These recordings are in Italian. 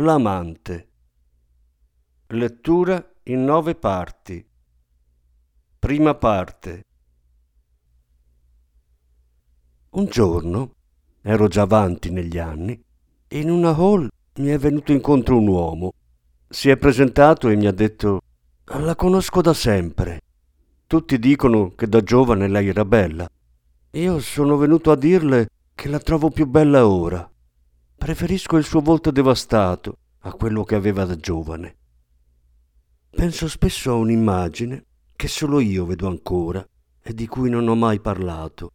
L'amante. Lettura in nove parti. Prima parte. Un giorno, ero già avanti negli anni, in una hall mi è venuto incontro un uomo. Si è presentato e mi ha detto La conosco da sempre. Tutti dicono che da giovane lei era bella. Io sono venuto a dirle che la trovo più bella ora. Preferisco il suo volto devastato a quello che aveva da giovane. Penso spesso a un'immagine che solo io vedo ancora e di cui non ho mai parlato.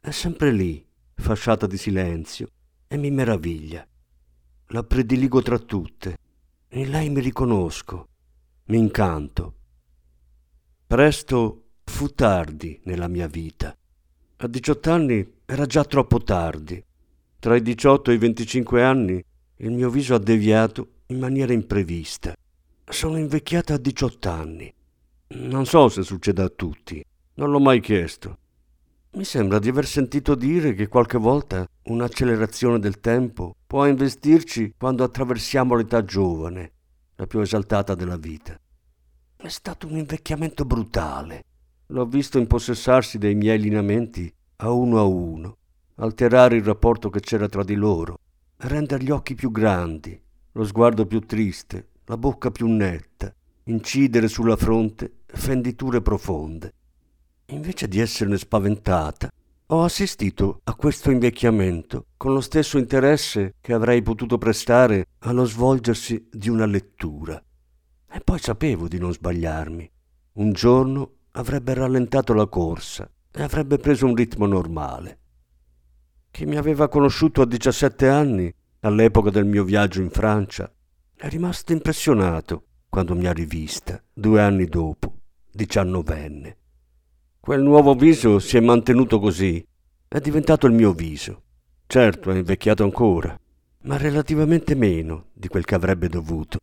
È sempre lì, fasciata di silenzio, e mi meraviglia. La prediligo tra tutte. In lei mi riconosco, mi incanto. Presto fu tardi nella mia vita. A 18 anni era già troppo tardi tra i 18 e i 25 anni il mio viso ha deviato in maniera imprevista. Sono invecchiata a 18 anni. Non so se succede a tutti, non l'ho mai chiesto. Mi sembra di aver sentito dire che qualche volta un'accelerazione del tempo può investirci quando attraversiamo l'età giovane, la più esaltata della vita. È stato un invecchiamento brutale. L'ho visto impossessarsi dei miei lineamenti a uno a uno alterare il rapporto che c'era tra di loro, rendere gli occhi più grandi, lo sguardo più triste, la bocca più netta, incidere sulla fronte fenditure profonde. Invece di esserne spaventata, ho assistito a questo invecchiamento con lo stesso interesse che avrei potuto prestare allo svolgersi di una lettura. E poi sapevo di non sbagliarmi. Un giorno avrebbe rallentato la corsa e avrebbe preso un ritmo normale. Chi mi aveva conosciuto a 17 anni, all'epoca del mio viaggio in Francia, è rimasto impressionato quando mi ha rivista, due anni dopo, diciannovenne. Quel nuovo viso si è mantenuto così, è diventato il mio viso. Certo, è invecchiato ancora, ma relativamente meno di quel che avrebbe dovuto.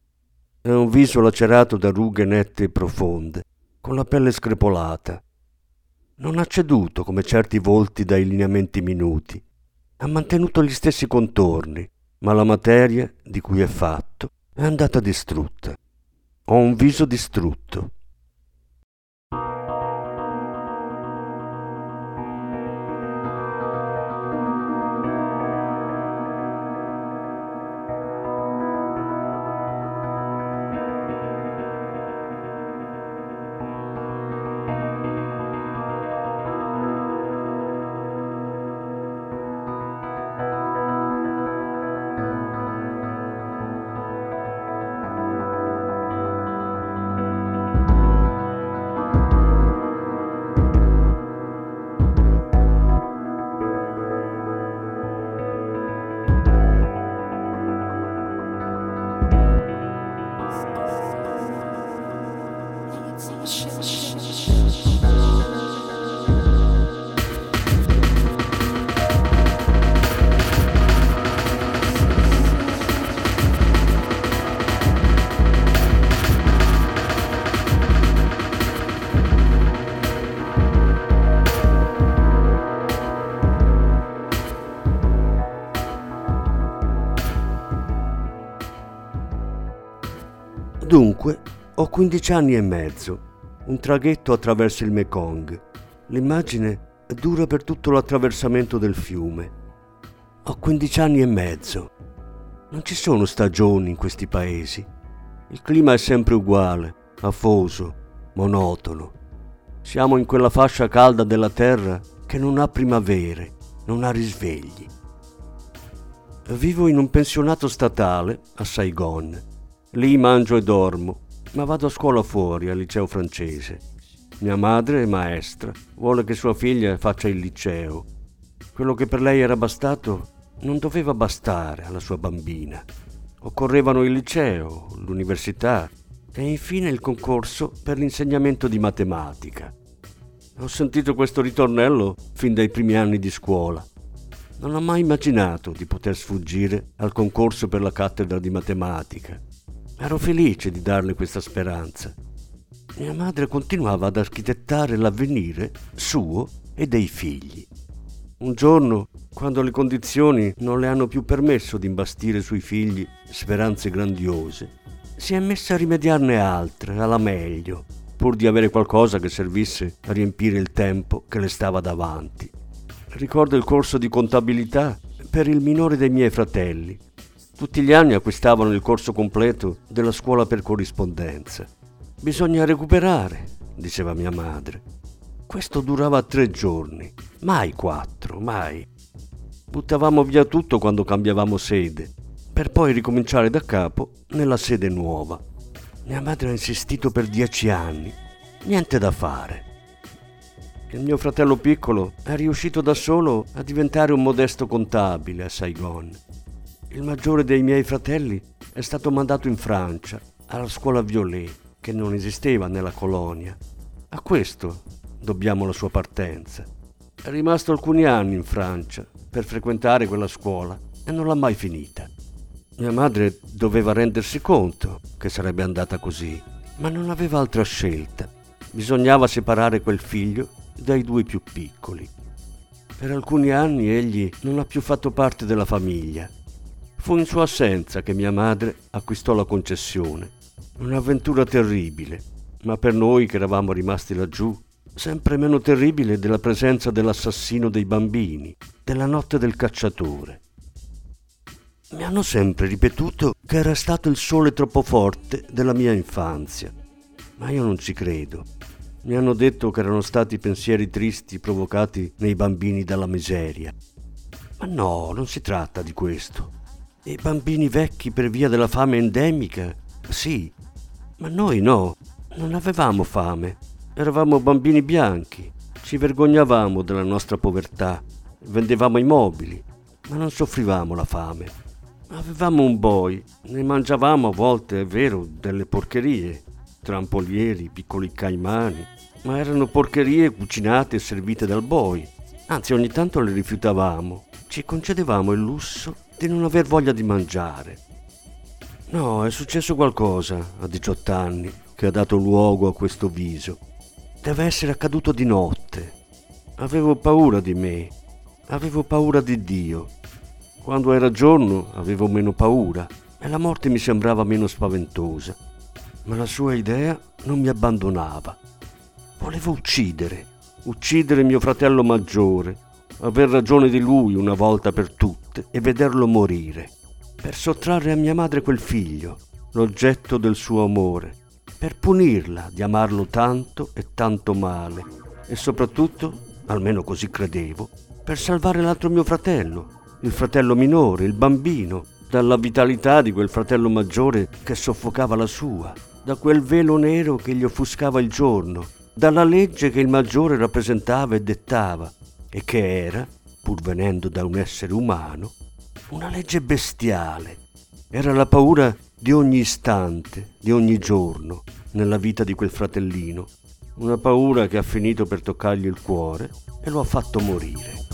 È un viso lacerato da rughe nette e profonde, con la pelle screpolata. Non ha ceduto come certi volti dai lineamenti minuti, ha mantenuto gli stessi contorni, ma la materia di cui è fatto è andata distrutta. Ho un viso distrutto. 15 anni e mezzo, un traghetto attraverso il Mekong. L'immagine dura per tutto l'attraversamento del fiume. Ho 15 anni e mezzo. Non ci sono stagioni in questi paesi. Il clima è sempre uguale, afoso, monotono. Siamo in quella fascia calda della terra che non ha primavere, non ha risvegli. Vivo in un pensionato statale a Saigon Lì mangio e dormo, ma vado a scuola fuori, al liceo francese. Mia madre è maestra, vuole che sua figlia faccia il liceo. Quello che per lei era bastato non doveva bastare alla sua bambina. Occorrevano il liceo, l'università e infine il concorso per l'insegnamento di matematica. Ho sentito questo ritornello fin dai primi anni di scuola. Non ho mai immaginato di poter sfuggire al concorso per la cattedra di matematica. Ero felice di darle questa speranza. Mia madre continuava ad architettare l'avvenire suo e dei figli. Un giorno, quando le condizioni non le hanno più permesso di imbastire sui figli speranze grandiose, si è messa a rimediarne altre, alla meglio, pur di avere qualcosa che servisse a riempire il tempo che le stava davanti. Ricordo il corso di contabilità per il minore dei miei fratelli. Tutti gli anni acquistavano il corso completo della scuola per corrispondenza. Bisogna recuperare, diceva mia madre. Questo durava tre giorni, mai quattro, mai. Buttavamo via tutto quando cambiavamo sede, per poi ricominciare da capo nella sede nuova. Mia madre ha insistito per dieci anni, niente da fare. Il mio fratello piccolo è riuscito da solo a diventare un modesto contabile a Saigon. Il maggiore dei miei fratelli è stato mandato in Francia, alla scuola Violet, che non esisteva nella colonia. A questo dobbiamo la sua partenza. È rimasto alcuni anni in Francia per frequentare quella scuola e non l'ha mai finita. Mia madre doveva rendersi conto che sarebbe andata così, ma non aveva altra scelta. Bisognava separare quel figlio dai due più piccoli. Per alcuni anni egli non ha più fatto parte della famiglia. Fu in sua assenza che mia madre acquistò la concessione. Un'avventura terribile, ma per noi che eravamo rimasti laggiù, sempre meno terribile della presenza dell'assassino dei bambini, della notte del cacciatore. Mi hanno sempre ripetuto che era stato il sole troppo forte della mia infanzia, ma io non ci credo. Mi hanno detto che erano stati pensieri tristi provocati nei bambini dalla miseria. Ma no, non si tratta di questo. I bambini vecchi per via della fame endemica, sì, ma noi no, non avevamo fame. Eravamo bambini bianchi, ci vergognavamo della nostra povertà, vendevamo i mobili, ma non soffrivamo la fame. Avevamo un boy, ne mangiavamo a volte, è vero, delle porcherie, trampolieri, piccoli caimani, ma erano porcherie cucinate e servite dal boy. Anzi, ogni tanto le rifiutavamo. Ci concedevamo il lusso di non aver voglia di mangiare. No, è successo qualcosa a 18 anni che ha dato luogo a questo viso. Deve essere accaduto di notte. Avevo paura di me, avevo paura di Dio quando era giorno avevo meno paura e la morte mi sembrava meno spaventosa, ma la sua idea non mi abbandonava. Volevo uccidere, uccidere mio fratello maggiore, aver ragione di lui una volta per tutte e vederlo morire, per sottrarre a mia madre quel figlio, l'oggetto del suo amore, per punirla di amarlo tanto e tanto male. E soprattutto, almeno così credevo, per salvare l'altro mio fratello, il fratello minore, il bambino, dalla vitalità di quel fratello maggiore che soffocava la sua, da quel velo nero che gli offuscava il giorno, dalla legge che il maggiore rappresentava e dettava, e che era, pur venendo da un essere umano, una legge bestiale. Era la paura di ogni istante, di ogni giorno, nella vita di quel fratellino, una paura che ha finito per toccargli il cuore e lo ha fatto morire.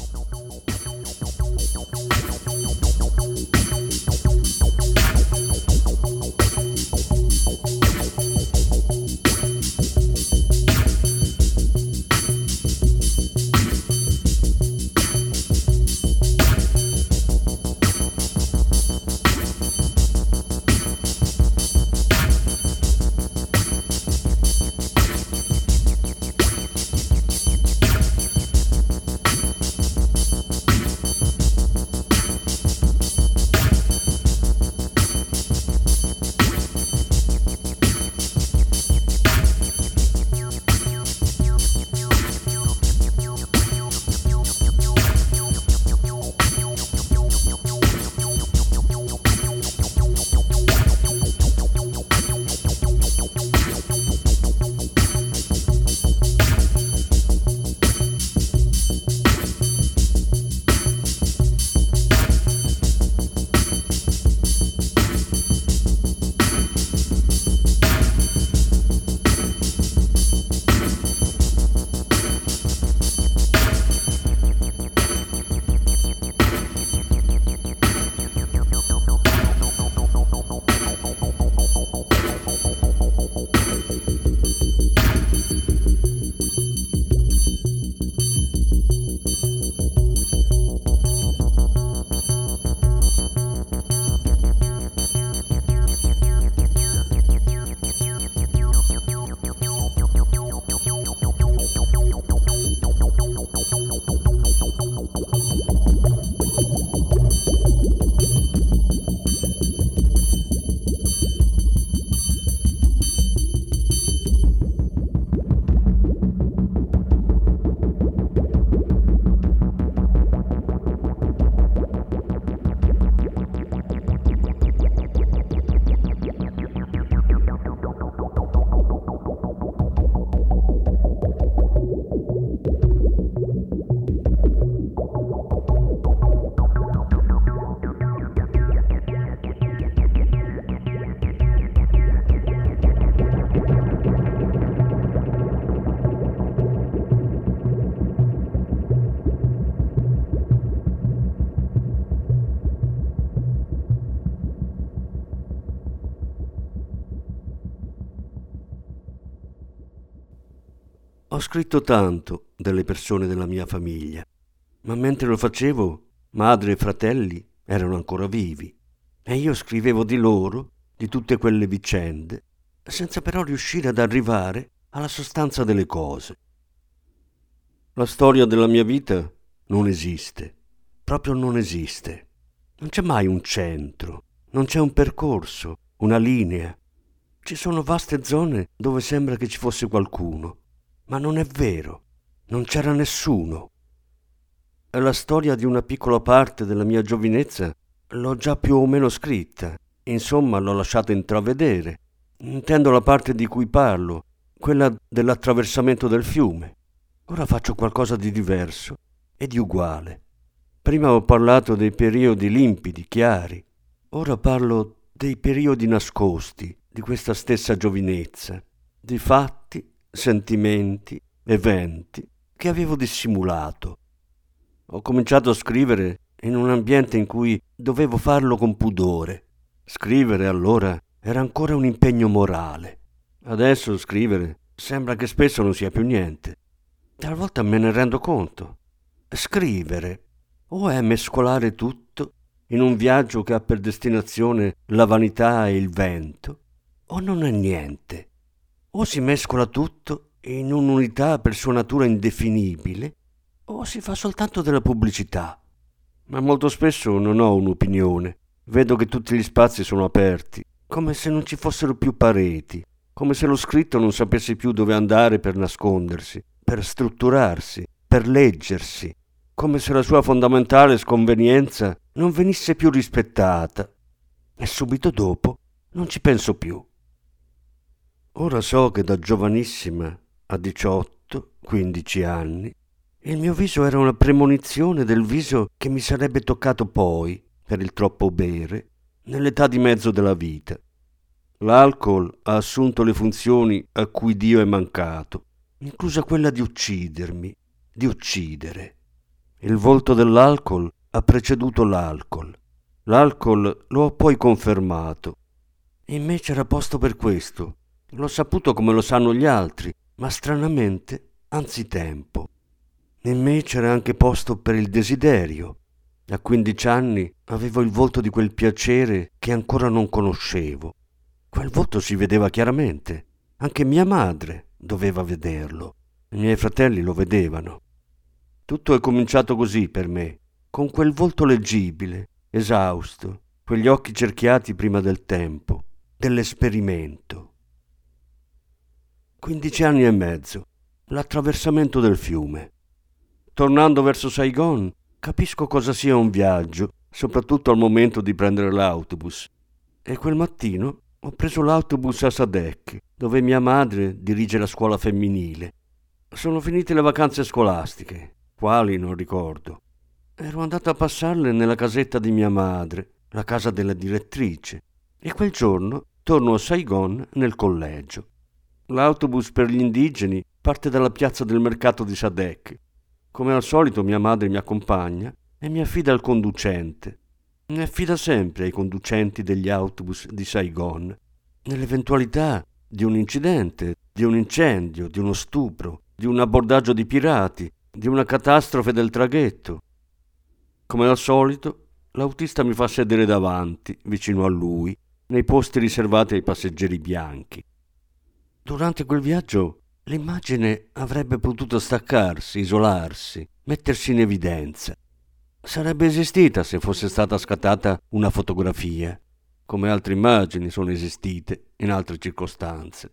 Scritto tanto delle persone della mia famiglia, ma mentre lo facevo, madre e fratelli erano ancora vivi e io scrivevo di loro, di tutte quelle vicende, senza però riuscire ad arrivare alla sostanza delle cose. La storia della mia vita non esiste, proprio non esiste. Non c'è mai un centro, non c'è un percorso, una linea. Ci sono vaste zone dove sembra che ci fosse qualcuno, ma non è vero, non c'era nessuno. La storia di una piccola parte della mia giovinezza l'ho già più o meno scritta, insomma l'ho lasciata intravedere. Intendo la parte di cui parlo, quella dell'attraversamento del fiume. Ora faccio qualcosa di diverso e di uguale. Prima ho parlato dei periodi limpidi, chiari. Ora parlo dei periodi nascosti di questa stessa giovinezza, di fatti, sentimenti, eventi che avevo dissimulato. Ho cominciato a scrivere in un ambiente in cui dovevo farlo con pudore. Scrivere allora era ancora un impegno morale. Adesso scrivere sembra che spesso non sia più niente. Talvolta me ne rendo conto. Scrivere o è mescolare tutto in un viaggio che ha per destinazione la vanità e il vento, o non è niente. O si mescola tutto in un'unità per sua natura indefinibile, o si fa soltanto della pubblicità. Ma molto spesso non ho un'opinione. Vedo che tutti gli spazi sono aperti, come se non ci fossero più pareti, come se lo scritto non sapesse più dove andare per nascondersi, per strutturarsi, per leggersi, come se la sua fondamentale sconvenienza non venisse più rispettata. E subito dopo non ci penso più. Ora so che da giovanissima a 18-15 anni il mio viso era una premonizione del viso che mi sarebbe toccato poi, per il troppo bere, nell'età di mezzo della vita. L'alcol ha assunto le funzioni a cui Dio è mancato, inclusa quella di uccidermi, di uccidere. Il volto dell'alcol ha preceduto l'alcol. L'alcol lo ho poi confermato. In me c'era posto per questo. L'ho saputo come lo sanno gli altri, ma stranamente anzitempo. In me c'era anche posto per il desiderio. A quindici anni avevo il volto di quel piacere che ancora non conoscevo. Quel volto si vedeva chiaramente. Anche mia madre doveva vederlo. I miei fratelli lo vedevano. Tutto è cominciato così per me, con quel volto leggibile, esausto, quegli occhi cerchiati prima del tempo, dell'esperimento. Quindici anni e mezzo, l'attraversamento del fiume. Tornando verso Saigon, capisco cosa sia un viaggio, soprattutto al momento di prendere l'autobus. E quel mattino ho preso l'autobus a Sadek, dove mia madre dirige la scuola femminile. Sono finite le vacanze scolastiche quali non ricordo. Ero andato a passarle nella casetta di mia madre, la casa della direttrice, e quel giorno torno a Saigon nel collegio. L'autobus per gli indigeni parte dalla piazza del mercato di Sadek. Come al solito mia madre mi accompagna e mi affida al conducente. Mi affida sempre ai conducenti degli autobus di Saigon, nell'eventualità di un incidente, di un incendio, di uno stupro, di un abbordaggio di pirati, di una catastrofe del traghetto. Come al solito, l'autista mi fa sedere davanti, vicino a lui, nei posti riservati ai passeggeri bianchi. Durante quel viaggio l'immagine avrebbe potuto staccarsi, isolarsi, mettersi in evidenza. Sarebbe esistita se fosse stata scattata una fotografia, come altre immagini sono esistite in altre circostanze.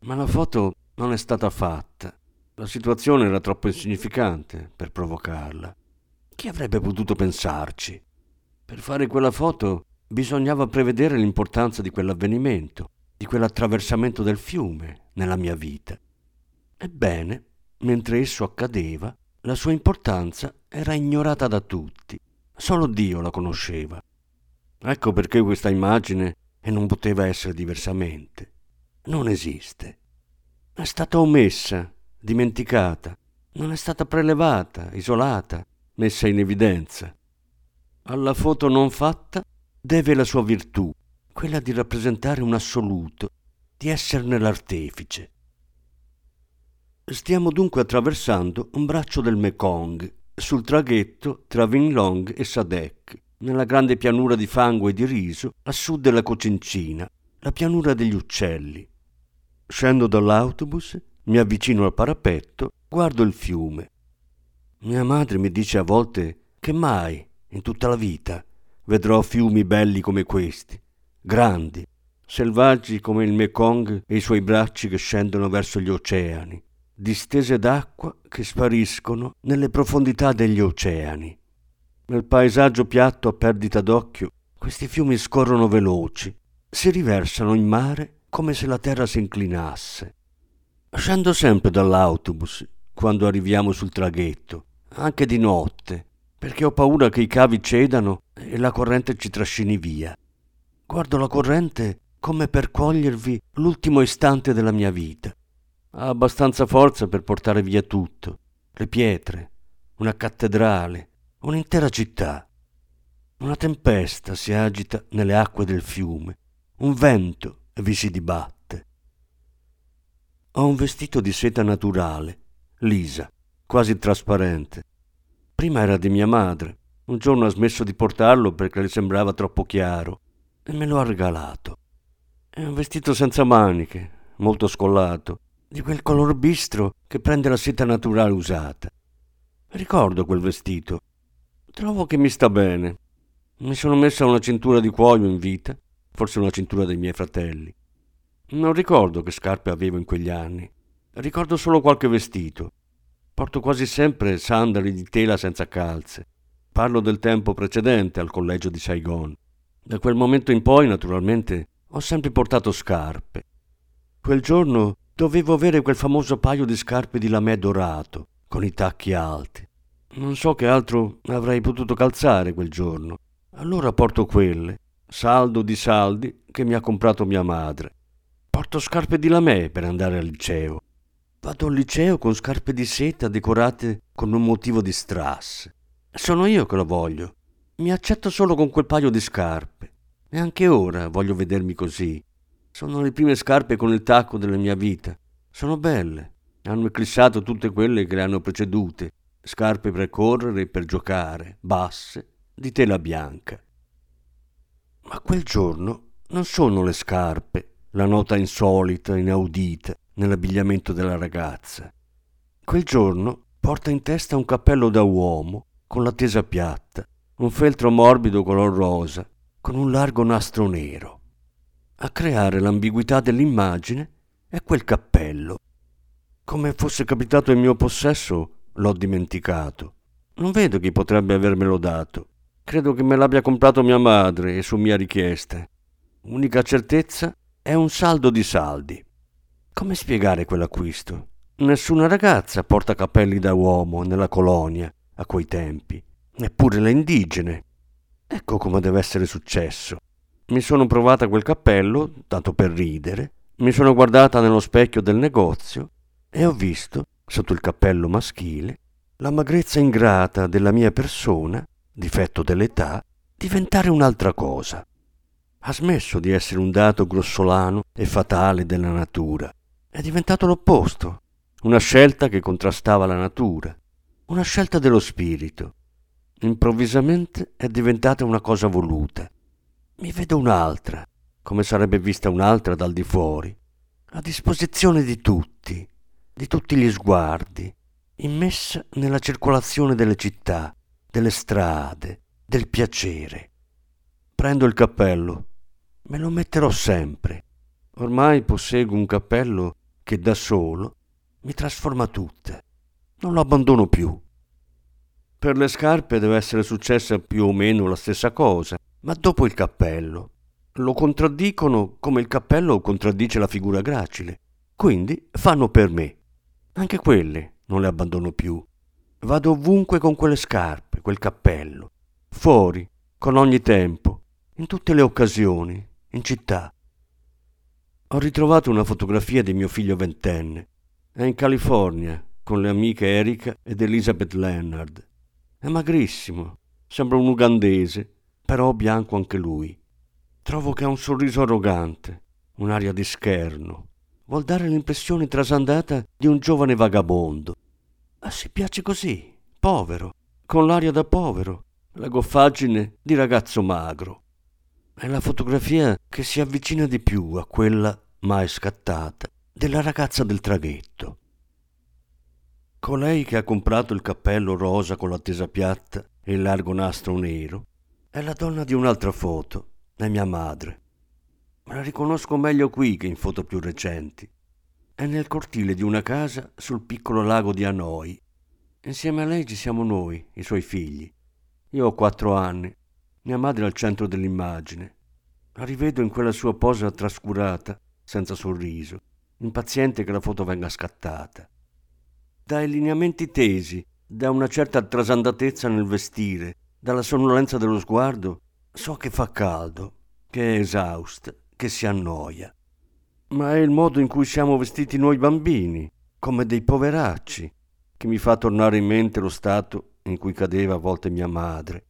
Ma la foto non è stata fatta la situazione era troppo insignificante per provocarla. Chi avrebbe potuto pensarci? Per fare quella foto bisognava prevedere l'importanza di quell'avvenimento, di quell'attraversamento del fiume nella mia vita. Ebbene, mentre esso accadeva, la sua importanza era ignorata da tutti. Solo Dio la conosceva. Ecco perché questa immagine, e non poteva essere diversamente, non esiste. È stata omessa dimenticata, non è stata prelevata, isolata, messa in evidenza. Alla foto non fatta deve la sua virtù, quella di rappresentare un assoluto, di esserne l'artefice. Stiamo dunque attraversando un braccio del Mekong, sul traghetto tra Vinlong e Sadek, nella grande pianura di fango e di riso a sud della Cocincina, la pianura degli uccelli. Scendo dall'autobus, mi avvicino al parapetto, guardo il fiume. Mia madre mi dice a volte che mai, in tutta la vita, vedrò fiumi belli come questi, grandi, selvaggi come il Mekong e i suoi bracci che scendono verso gli oceani, distese d'acqua che spariscono nelle profondità degli oceani. Nel paesaggio piatto a perdita d'occhio, questi fiumi scorrono veloci, si riversano in mare come se la terra si inclinasse. Scendo sempre dall'autobus quando arriviamo sul traghetto, anche di notte, perché ho paura che i cavi cedano e la corrente ci trascini via. Guardo la corrente come per cogliervi l'ultimo istante della mia vita ha abbastanza forza per portare via tutto, le pietre, una cattedrale, un'intera città. Una tempesta si agita nelle acque del fiume, un vento vi si dibatte. Ho un vestito di seta naturale, lisa, quasi trasparente. Prima era di mia madre. Un giorno ha smesso di portarlo perché le sembrava troppo chiaro e me lo ha regalato. È un vestito senza maniche, molto scollato, di quel color bistro che prende la seta naturale usata. Ricordo quel vestito. Trovo che mi sta bene. Mi sono messa una cintura di cuoio in vita, forse una cintura dei miei fratelli. Non ricordo che scarpe avevo in quegli anni. Ricordo solo qualche vestito. Porto quasi sempre sandali di tela senza calze. Parlo del tempo precedente al collegio di Saigon. Da quel momento in poi, naturalmente, ho sempre portato scarpe. Quel giorno Dovevo avere quel famoso paio di scarpe di lamè dorato, con i tacchi alti. Non so che altro avrei potuto calzare quel giorno. Allora porto quelle, saldo di saldi, che mi ha comprato mia madre. Porto scarpe di lamè per andare al liceo. Vado al liceo con scarpe di seta decorate con un motivo di strass. Sono io che lo voglio. Mi accetto solo con quel paio di scarpe. E anche ora voglio vedermi così, sono le prime scarpe con il tacco della mia vita. Sono belle. Hanno eclissato tutte quelle che le hanno precedute. Scarpe per correre e per giocare, basse, di tela bianca. Ma quel giorno non sono le scarpe, la nota insolita, inaudita nell'abbigliamento della ragazza. Quel giorno porta in testa un cappello da uomo con la tesa piatta, un feltro morbido color rosa, con un largo nastro nero. A creare l'ambiguità dell'immagine è quel cappello. Come fosse capitato in mio possesso, l'ho dimenticato. Non vedo chi potrebbe avermelo dato. Credo che me l'abbia comprato mia madre e su mia richiesta. Unica certezza è un saldo di saldi. Come spiegare quell'acquisto? Nessuna ragazza porta capelli da uomo nella colonia a quei tempi, neppure le indigene. Ecco come deve essere successo. Mi sono provata quel cappello, tanto per ridere, mi sono guardata nello specchio del negozio e ho visto, sotto il cappello maschile, la magrezza ingrata della mia persona, difetto dell'età, diventare un'altra cosa. Ha smesso di essere un dato grossolano e fatale della natura. È diventato l'opposto, una scelta che contrastava la natura, una scelta dello spirito. Improvvisamente è diventata una cosa voluta mi vedo un'altra, come sarebbe vista un'altra dal di fuori, a disposizione di tutti, di tutti gli sguardi, immessa nella circolazione delle città, delle strade, del piacere. Prendo il cappello, me lo metterò sempre. Ormai posseggo un cappello che da solo mi trasforma tutte. Non lo abbandono più. Per le scarpe deve essere successa più o meno la stessa cosa. Ma dopo il cappello lo contraddicono come il cappello contraddice la figura gracile. Quindi fanno per me. Anche quelle non le abbandono più. Vado ovunque con quelle scarpe, quel cappello. Fuori, con ogni tempo, in tutte le occasioni, in città. Ho ritrovato una fotografia di mio figlio ventenne. È in California, con le amiche Erika ed Elizabeth Leonard. È magrissimo, sembra un ugandese però bianco anche lui. Trovo che ha un sorriso arrogante, un'aria di scherno, vuol dare l'impressione trasandata di un giovane vagabondo. Ma si piace così, povero, con l'aria da povero, la goffaggine di ragazzo magro. È la fotografia che si avvicina di più a quella mai scattata della ragazza del traghetto. Colei che ha comprato il cappello rosa con la tesa piatta e il largo nastro nero è la donna di un'altra foto, è mia madre. Ma la riconosco meglio qui che in foto più recenti. È nel cortile di una casa sul piccolo lago di Hanoi. Insieme a lei ci siamo noi, i suoi figli. Io ho quattro anni, mia madre è al centro dell'immagine. La rivedo in quella sua posa trascurata, senza sorriso, impaziente che la foto venga scattata. Dai lineamenti tesi, da una certa trasandatezza nel vestire, dalla sonnolenza dello sguardo, so che fa caldo, che è esausta, che si annoia. Ma è il modo in cui siamo vestiti noi bambini, come dei poveracci, che mi fa tornare in mente lo stato in cui cadeva a volte mia madre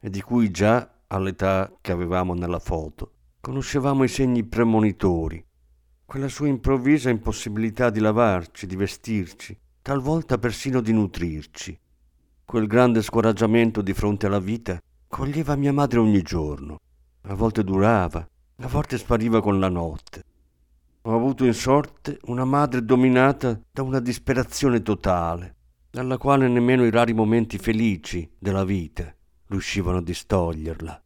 e di cui già all'età che avevamo nella foto conoscevamo i segni premonitori, quella sua improvvisa impossibilità di lavarci, di vestirci, talvolta persino di nutrirci. Quel grande scoraggiamento di fronte alla vita coglieva mia madre ogni giorno. A volte durava, a volte spariva con la notte. Ho avuto in sorte una madre dominata da una disperazione totale, dalla quale nemmeno i rari momenti felici della vita riuscivano a distoglierla.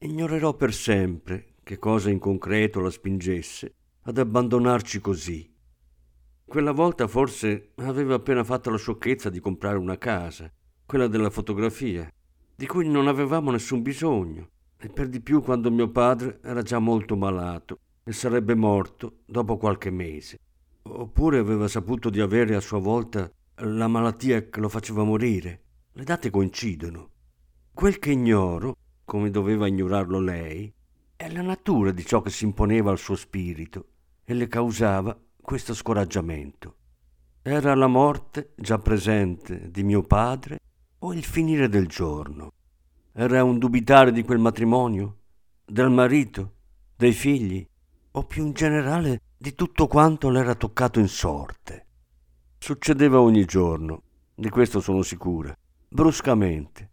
Ignorerò per sempre che cosa in concreto la spingesse ad abbandonarci così. Quella volta forse aveva appena fatto la sciocchezza di comprare una casa, quella della fotografia, di cui non avevamo nessun bisogno, e per di più quando mio padre era già molto malato e sarebbe morto dopo qualche mese. Oppure aveva saputo di avere a sua volta la malattia che lo faceva morire. Le date coincidono. Quel che ignoro, come doveva ignorarlo lei, è la natura di ciò che si imponeva al suo spirito e le causava questo scoraggiamento. Era la morte già presente di mio padre o il finire del giorno? Era un dubitare di quel matrimonio, del marito, dei figli, o più in generale di tutto quanto le era toccato in sorte. Succedeva ogni giorno, di questo sono sicura, bruscamente,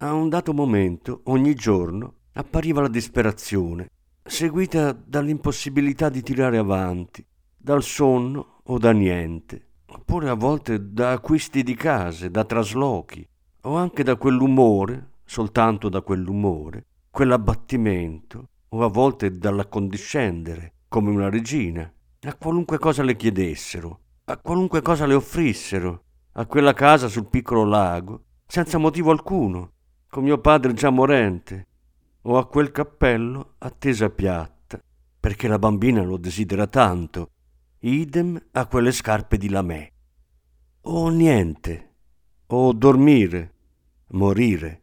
a un dato momento, ogni giorno, appariva la disperazione, seguita dall'impossibilità di tirare avanti, dal sonno o da niente, oppure a volte da acquisti di case, da traslochi, o anche da quell'umore, soltanto da quell'umore, quell'abbattimento, o a volte dall'accondiscendere, come una regina, a qualunque cosa le chiedessero, a qualunque cosa le offrissero, a quella casa sul piccolo lago, senza motivo alcuno, con mio padre già morente, o a quel cappello a tesa piatta, perché la bambina lo desidera tanto, idem a quelle scarpe di lamè. O niente, o dormire, morire.